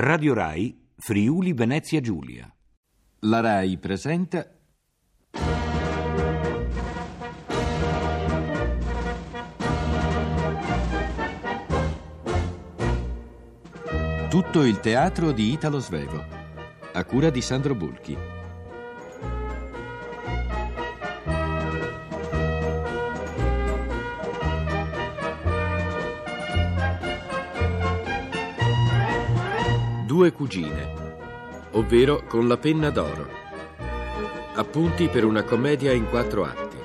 Radio Rai, Friuli Venezia Giulia. La RAI presenta Tutto il teatro di Italo Svevo, a cura di Sandro Bulchi. Due cugine, ovvero con la penna d'oro. Appunti per una commedia in quattro atti.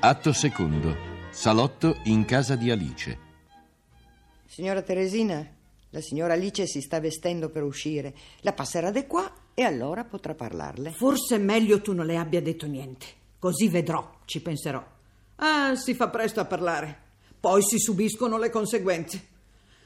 Atto secondo. Salotto in casa di Alice. Signora Teresina, la signora Alice si sta vestendo per uscire. La passerà di qua e allora potrà parlarle. Forse è meglio tu non le abbia detto niente. Così vedrò, ci penserò. Ah, si fa presto a parlare. Poi si subiscono le conseguenze.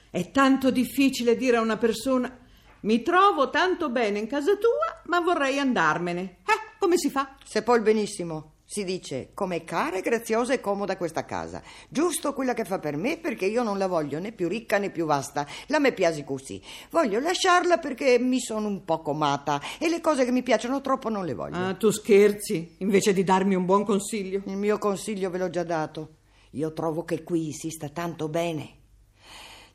È tanto difficile dire a una persona: Mi trovo tanto bene in casa tua, ma vorrei andarmene. Eh, come si fa? Se poi benissimo. Si dice com'è cara, e graziosa e comoda questa casa. Giusto quella che fa per me perché io non la voglio né più ricca né più vasta. La me piace così. Voglio lasciarla perché mi sono un po' comata e le cose che mi piacciono troppo non le voglio. Ah, tu scherzi, invece di darmi un buon consiglio. Il mio consiglio ve l'ho già dato. Io trovo che qui si sta tanto bene.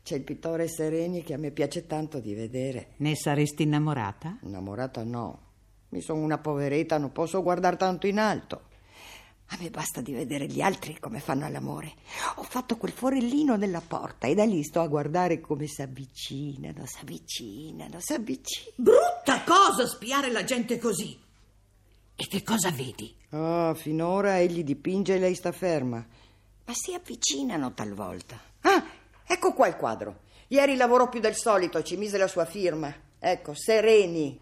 C'è il pittore Sereni che a me piace tanto di vedere. Ne saresti innamorata? Innamorata no. Mi sono una poveretta, non posso guardare tanto in alto. A me basta di vedere gli altri come fanno all'amore. Ho fatto quel forellino nella porta e da lì sto a guardare come si avvicinano, si avvicinano, si avvicinano. Brutta cosa spiare la gente così. E che cosa vedi? Ah, finora egli dipinge e lei sta ferma. Ma si avvicinano talvolta. Ah, ecco qua il quadro. Ieri lavorò più del solito, ci mise la sua firma. Ecco, Sereni.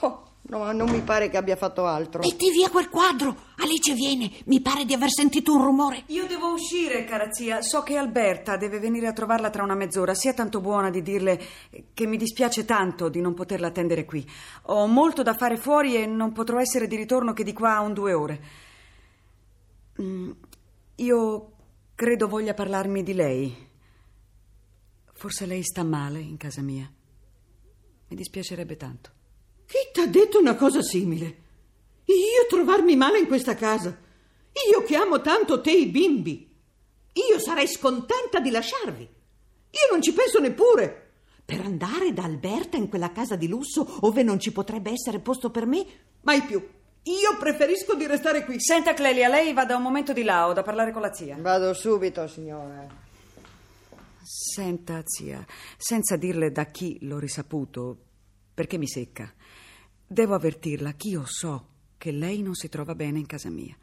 Oh, no, non mi pare che abbia fatto altro. Metti via quel quadro! Alice viene! Mi pare di aver sentito un rumore. Io devo uscire, cara zia. So che Alberta deve venire a trovarla tra una mezz'ora. Sia tanto buona di dirle che mi dispiace tanto di non poterla attendere qui. Ho molto da fare fuori e non potrò essere di ritorno che di qua a un due ore. Mm, Io credo voglia parlarmi di lei. Forse lei sta male in casa mia. Mi dispiacerebbe tanto. Chi t'ha detto una cosa simile? Io trovarmi male in questa casa? Io che amo tanto te e i bimbi? Io sarei scontenta di lasciarvi. Io non ci penso neppure. Per andare da Alberta in quella casa di lusso ove non ci potrebbe essere posto per me? Mai più. Io preferisco di restare qui. Senta, Clelia, lei vada un momento di là, ho da parlare con la zia. Vado subito, signore. Senta, zia, senza dirle da chi l'ho risaputo, perché mi secca, devo avvertirla che io so che lei non si trova bene in casa mia.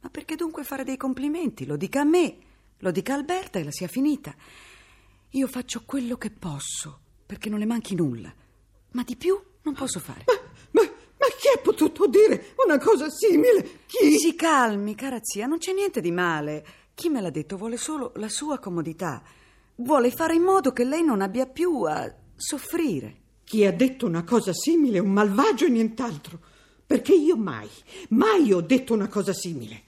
Ma perché dunque fare dei complimenti? Lo dica a me, lo dica a Alberta e la sia finita. Io faccio quello che posso, perché non le manchi nulla, ma di più non posso fare. Ma, ma, ma chi ha potuto dire una cosa simile? Chi? Si calmi, cara zia, non c'è niente di male. Chi me l'ha detto vuole solo la sua comodità. Vuole fare in modo che lei non abbia più a soffrire. Chi ha detto una cosa simile è un malvagio e nient'altro. Perché io mai, mai ho detto una cosa simile.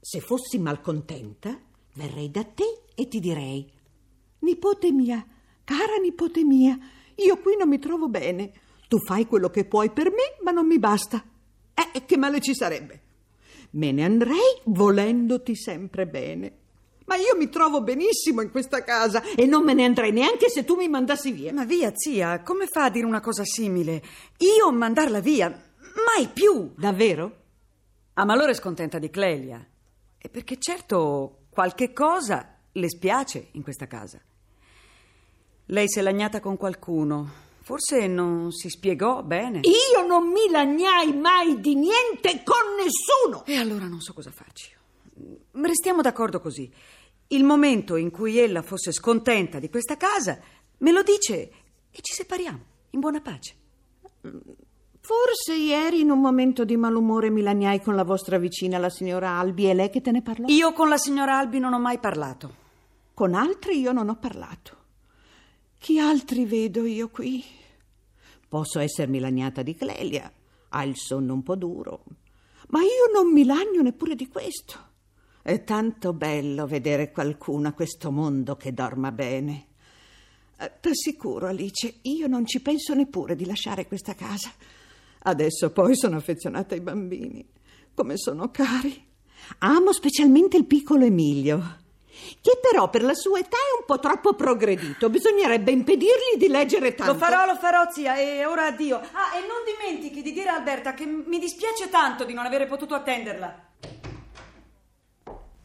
Se fossi malcontenta, verrei da te e ti direi: Nipote mia, cara nipote mia, io qui non mi trovo bene. Tu fai quello che puoi per me, ma non mi basta. Eh, che male ci sarebbe? Me ne andrei volendoti sempre bene. Ma io mi trovo benissimo in questa casa e non me ne andrei neanche se tu mi mandassi via. Ma via, zia, come fa a dire una cosa simile? Io mandarla via? Mai più! Davvero? Ah, ma allora è scontenta di Clelia. E perché certo qualche cosa le spiace in questa casa. Lei si è lagnata con qualcuno. Forse non si spiegò bene. Io non mi lagnai mai di niente con nessuno. E allora non so cosa farci. Restiamo d'accordo così. Il momento in cui ella fosse scontenta di questa casa, me lo dice e ci separiamo in buona pace. Forse ieri in un momento di malumore mi lagnai con la vostra vicina, la signora Albi, è lei che te ne parlò? Io con la signora Albi non ho mai parlato. Con altri io non ho parlato. Chi altri vedo io qui? Posso essermi lagnata di Clelia, ha il sonno un po' duro. Ma io non mi lagno neppure di questo. È tanto bello vedere qualcuno a questo mondo che dorma bene. Eh, T'assicuro, Alice, io non ci penso neppure di lasciare questa casa. Adesso poi sono affezionata ai bambini. Come sono cari. Amo specialmente il piccolo Emilio, che però per la sua età è un po' troppo progredito. Bisognerebbe impedirgli di leggere tanto. Lo farò, lo farò, zia, e ora addio. Ah, e non dimentichi di dire a Alberta che mi dispiace tanto di non avere potuto attenderla.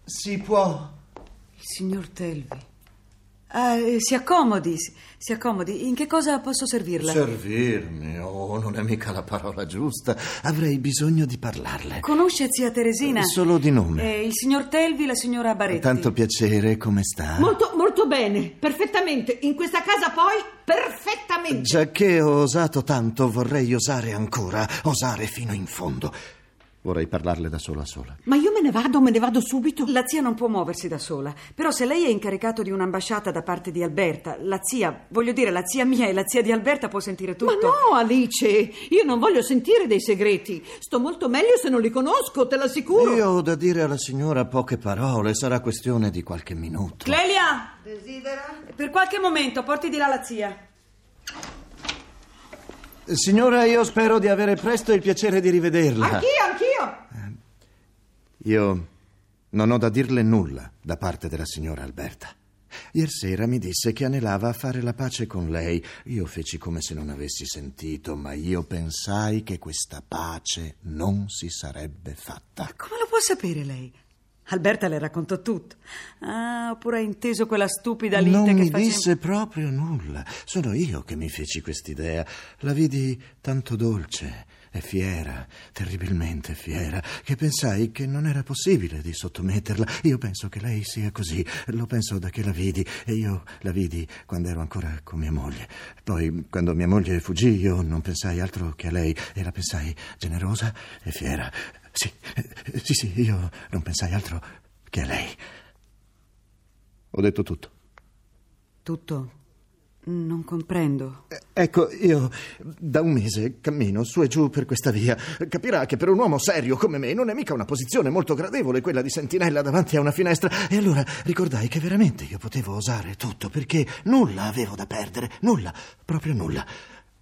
Si può. Il signor Telvi. Eh, si accomodi, si, si accomodi. In che cosa posso servirla? Servirmi? Oh, non è mica la parola giusta. Avrei bisogno di parlarle. Conosce zia Teresina? Solo di nome. Eh, il signor Telvi la signora Baretti. Tanto piacere, come sta? Molto, molto bene, perfettamente. In questa casa poi, perfettamente. Già che ho osato tanto, vorrei osare ancora, osare fino in fondo. Vorrei parlarle da sola a sola. Ma io me ne vado, me ne vado subito. La zia non può muoversi da sola, però se lei è incaricato di un'ambasciata da parte di Alberta, la zia, voglio dire, la zia mia e la zia di Alberta può sentire tutto. Ma no, Alice, io non voglio sentire dei segreti. Sto molto meglio se non li conosco, te l'assicuro. Io ho da dire alla signora poche parole, sarà questione di qualche minuto. Clelia! Desidera? Per qualche momento, porti di là la zia. Signora, io spero di avere presto il piacere di rivederla. Anch'io, anch'io. Io non ho da dirle nulla da parte della signora Alberta. Ieri sera mi disse che anelava a fare la pace con lei. Io feci come se non avessi sentito, ma io pensai che questa pace non si sarebbe fatta. Come lo può sapere lei? Alberta le raccontò tutto. Ah, oppure ha inteso quella stupida lite non che mi faceva... disse proprio nulla. Sono io che mi feci quest'idea. La vidi tanto dolce e fiera, terribilmente fiera, che pensai che non era possibile di sottometterla. Io penso che lei sia così. Lo penso da che la vidi. E io la vidi quando ero ancora con mia moglie. Poi, quando mia moglie fuggì, io non pensai altro che a lei. E la pensai generosa e fiera. Sì, eh, sì, sì, io non pensai altro che a lei. Ho detto tutto. Tutto? Non comprendo. Eh, Ecco, io da un mese cammino su e giù per questa via. Capirà che per un uomo serio come me non è mica una posizione molto gradevole quella di sentinella davanti a una finestra. E allora ricordai che veramente io potevo osare tutto perché nulla avevo da perdere, nulla, proprio nulla.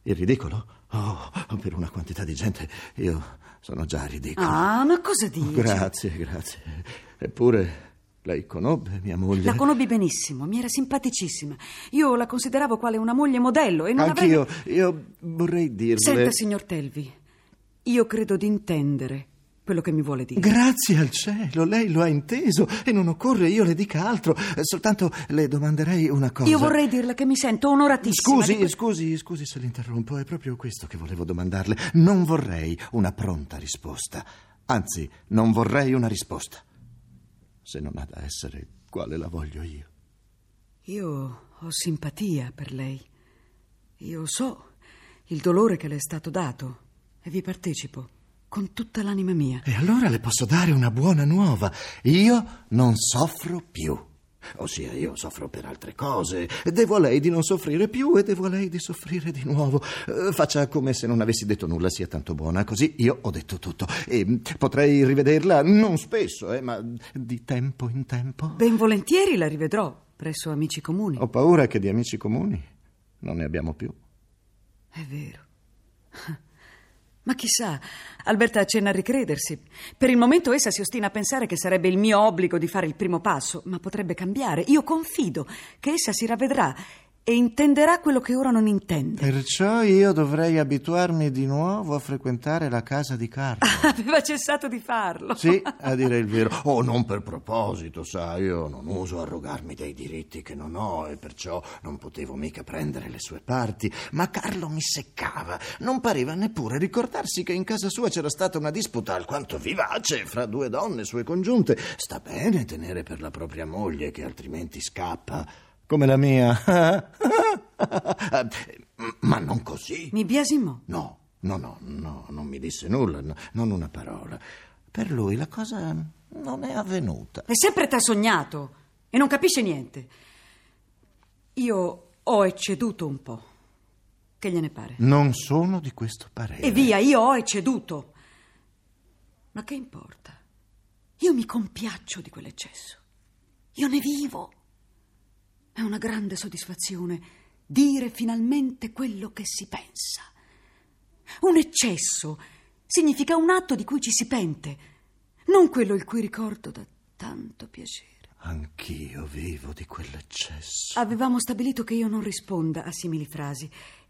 Il ridicolo? Oh, per una quantità di gente io sono già ridicolo. Ah, ma cosa dici? Grazie, grazie. Eppure lei conobbe mia moglie. La conobbi benissimo, mi era simpaticissima. Io la consideravo quale una moglie modello e non Anch'io, avrei... io vorrei dirle... Senta, signor Telvi, io credo di intendere quello che mi vuole dire. Grazie al cielo, lei lo ha inteso e non occorre io le dica altro. Eh, Soltanto le domanderei una cosa. Io vorrei dirle che mi sento onoratissima. Scusi, que- scusi, scusi se l'interrompo, è proprio questo che volevo domandarle. Non vorrei una pronta risposta. Anzi, non vorrei una risposta. Se non ha da essere, quale la voglio io? Io ho simpatia per lei. Io so il dolore che le è stato dato e vi partecipo con tutta l'anima mia. E allora le posso dare una buona nuova. Io non soffro più. Ossia, io soffro per altre cose. Devo a lei di non soffrire più e devo a lei di soffrire di nuovo. Eh, faccia come se non avessi detto nulla, sia tanto buona. Così io ho detto tutto. E potrei rivederla, non spesso, eh, ma di tempo in tempo. Ben volentieri la rivedrò presso amici comuni. Ho paura che di amici comuni non ne abbiamo più. È vero. Ma chissà, Alberta accenna a ricredersi. Per il momento essa si ostina a pensare che sarebbe il mio obbligo di fare il primo passo, ma potrebbe cambiare. Io confido che essa si ravvedrà e intenderà quello che ora non intende. Perciò io dovrei abituarmi di nuovo a frequentare la casa di Carlo. Aveva cessato di farlo. Sì, a dire il vero. Oh, non per proposito, sai, io non uso arrogarmi dei diritti che non ho e perciò non potevo mica prendere le sue parti. Ma Carlo mi seccava. Non pareva neppure ricordarsi che in casa sua c'era stata una disputa alquanto vivace fra due donne sue congiunte. Sta bene tenere per la propria moglie che altrimenti scappa. Come la mia. Ma non così. Mi biasimò. No, no, no, no, non mi disse nulla, no, non una parola. Per lui la cosa non è avvenuta. E sempre t'ha sognato e non capisce niente. Io ho ecceduto un po'. Che gliene pare? Non sono di questo parere. E via, io ho ecceduto. Ma che importa? Io mi compiaccio di quell'eccesso. Io ne vivo. È una grande soddisfazione dire finalmente quello che si pensa. Un eccesso significa un atto di cui ci si pente, non quello il cui ricordo dà tanto piacere. Anch'io vivo di quell'eccesso. Avevamo stabilito che io non risponda a simili frasi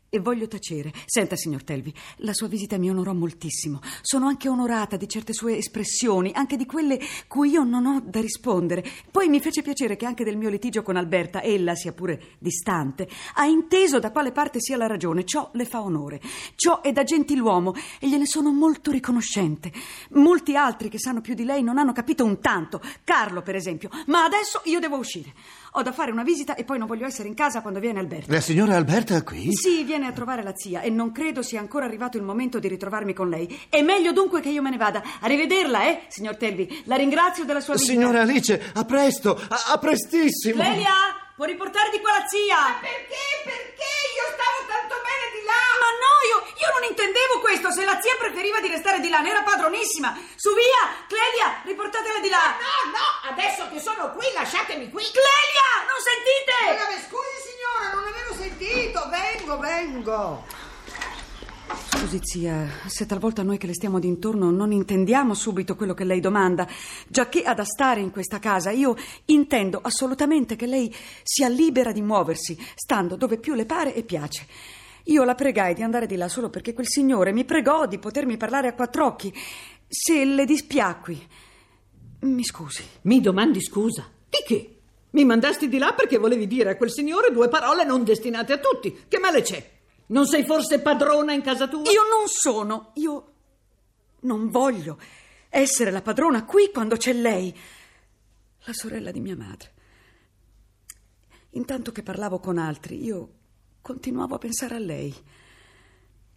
e voglio tacere. Senta, signor Telvi, la sua visita mi onorò moltissimo. Sono anche onorata di certe sue espressioni, anche di quelle cui io non ho da rispondere. Poi mi fece piacere che anche del mio litigio con Alberta, ella, sia pure distante, ha inteso da quale parte sia la ragione. Ciò le fa onore. Ciò è da gentiluomo e gliene sono molto riconoscente. Molti altri che sanno più di lei non hanno capito un tanto. Carlo, per esempio. Ma adesso io devo uscire. Ho da fare una visita e poi non voglio essere in casa quando viene Alberta. La signora Alberta è qui? Sì, viene a trovare la zia e non credo sia ancora arrivato il momento di ritrovarmi con lei. È meglio dunque che io me ne vada. Arrivederla, eh, signor Telvi. La ringrazio della sua visita. Signora Alice, a presto, a, a prestissimo. Clelia, può riportare di qua la zia? Perché? Perché? Io stavo tanto bene di là! Ma no, io, io non intendevo questo. Se la zia preferiva di restare di là, ne era padronissima. Su via, Clelia, riportatela di là. No, no, adesso che sono qui, lasciatemi qui. Clelia, non sentite? Scusi signora, non avevo sentito. Vengo, vengo. Scusi, zia, se talvolta noi che le stiamo d'intorno non intendiamo subito quello che lei domanda, giacché ha da stare in questa casa, io intendo assolutamente che lei sia libera di muoversi, stando dove più le pare e piace. Io la pregai di andare di là solo perché quel signore mi pregò di potermi parlare a quattro occhi. Se le dispiacqui, mi scusi. Mi domandi scusa? Di che? Mi mandasti di là perché volevi dire a quel signore due parole non destinate a tutti. Che male c'è? Non sei forse padrona in casa tua? Io non sono, io non voglio essere la padrona qui quando c'è lei, la sorella di mia madre. Intanto che parlavo con altri, io continuavo a pensare a lei.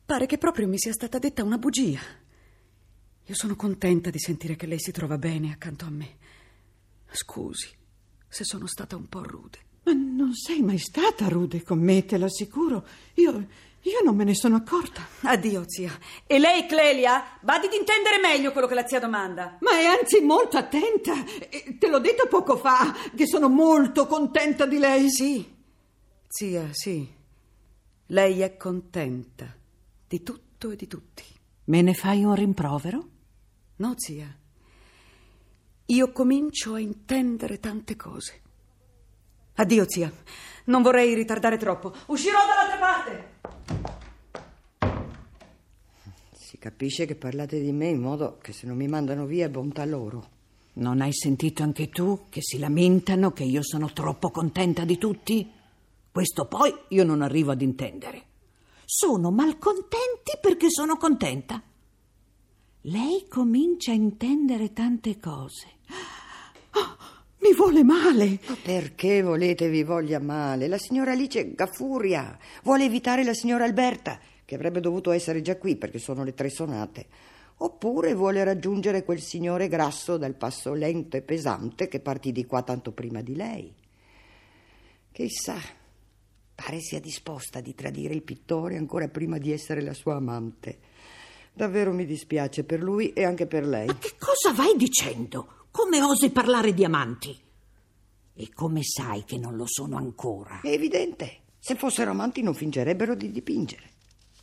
Pare che proprio mi sia stata detta una bugia. Io sono contenta di sentire che lei si trova bene accanto a me. Scusi se sono stata un po' rude. Ma non sei mai stata rude con me, te l'assicuro. Io, io non me ne sono accorta. Addio, zia. E lei, Clelia, vadi ad intendere meglio quello che la zia domanda. Ma è anzi molto attenta. Te l'ho detto poco fa che sono molto contenta di lei. Sì, zia, sì. Lei è contenta di tutto e di tutti. Me ne fai un rimprovero? No, zia. Io comincio a intendere tante cose. Addio, zia. Non vorrei ritardare troppo. Uscirò dall'altra parte. Si capisce che parlate di me in modo che se non mi mandano via è bontà loro. Non hai sentito anche tu che si lamentano che io sono troppo contenta di tutti? Questo poi io non arrivo ad intendere. Sono malcontenti perché sono contenta. Lei comincia a intendere tante cose. Mi vuole male. Ma perché volete vi voglia male? La signora Alice Gaffuria vuole evitare la signora Alberta, che avrebbe dovuto essere già qui perché sono le tre sonate. Oppure vuole raggiungere quel signore grasso dal passo lento e pesante che partì di qua tanto prima di lei. Chissà, pare sia disposta di tradire il pittore ancora prima di essere la sua amante. Davvero mi dispiace per lui e anche per lei. Ma che cosa vai dicendo? Come osi parlare di amanti? E come sai che non lo sono ancora? È evidente. Se fossero amanti non fingerebbero di dipingere.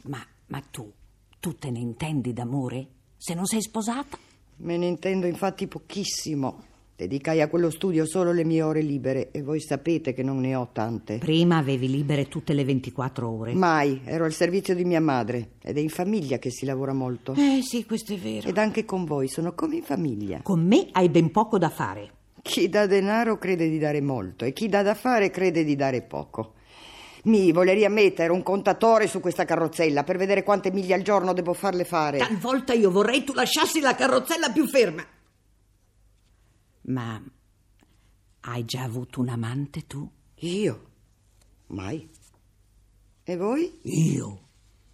Ma, ma tu, tu te ne intendi d'amore? Se non sei sposata? Me ne intendo infatti pochissimo. Dedicai a quello studio solo le mie ore libere e voi sapete che non ne ho tante. Prima avevi libere tutte le 24 ore. Mai, ero al servizio di mia madre ed è in famiglia che si lavora molto. Eh sì, questo è vero. Ed anche con voi sono come in famiglia. Con me hai ben poco da fare. Chi dà denaro crede di dare molto e chi dà da fare crede di dare poco. Mi voleria mettere un contatore su questa carrozzella per vedere quante miglia al giorno devo farle fare. Talvolta io vorrei tu lasciassi la carrozzella più ferma. Ma hai già avuto un amante tu? Io? Mai. E voi? Io?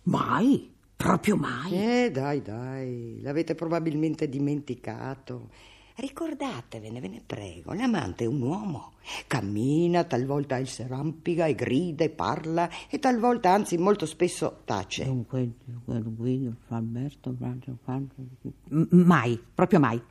Mai? Proprio mai? Eh, dai, dai, l'avete probabilmente dimenticato. Ricordatevene, ve ne prego, l'amante è un uomo. Cammina, talvolta il s'arrampica e grida e parla e talvolta, anzi molto spesso, tace. Dunque, Guido, Alberto, Francio, Francio... Mai, proprio mai.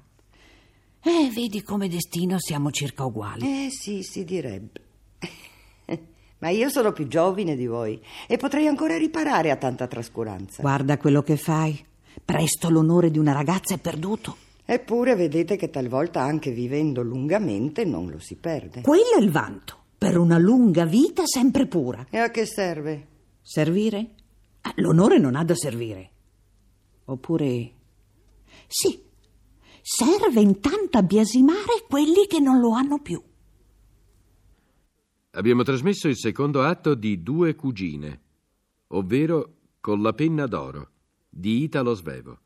Eh, vedi come destino siamo circa uguali. Eh sì, si direbbe. Ma io sono più giovine di voi e potrei ancora riparare a tanta trascuranza. Guarda quello che fai. Presto l'onore di una ragazza è perduto. Eppure vedete che talvolta anche vivendo lungamente non lo si perde. Quello è il vanto. Per una lunga vita sempre pura. E a che serve? Servire? Ah, L'onore non ha da servire. Oppure... Sì, serve intanto a biasimare quelli che non lo hanno più. Abbiamo trasmesso il secondo atto di Due cugine, ovvero Con la penna d'oro, di Italo Svevo.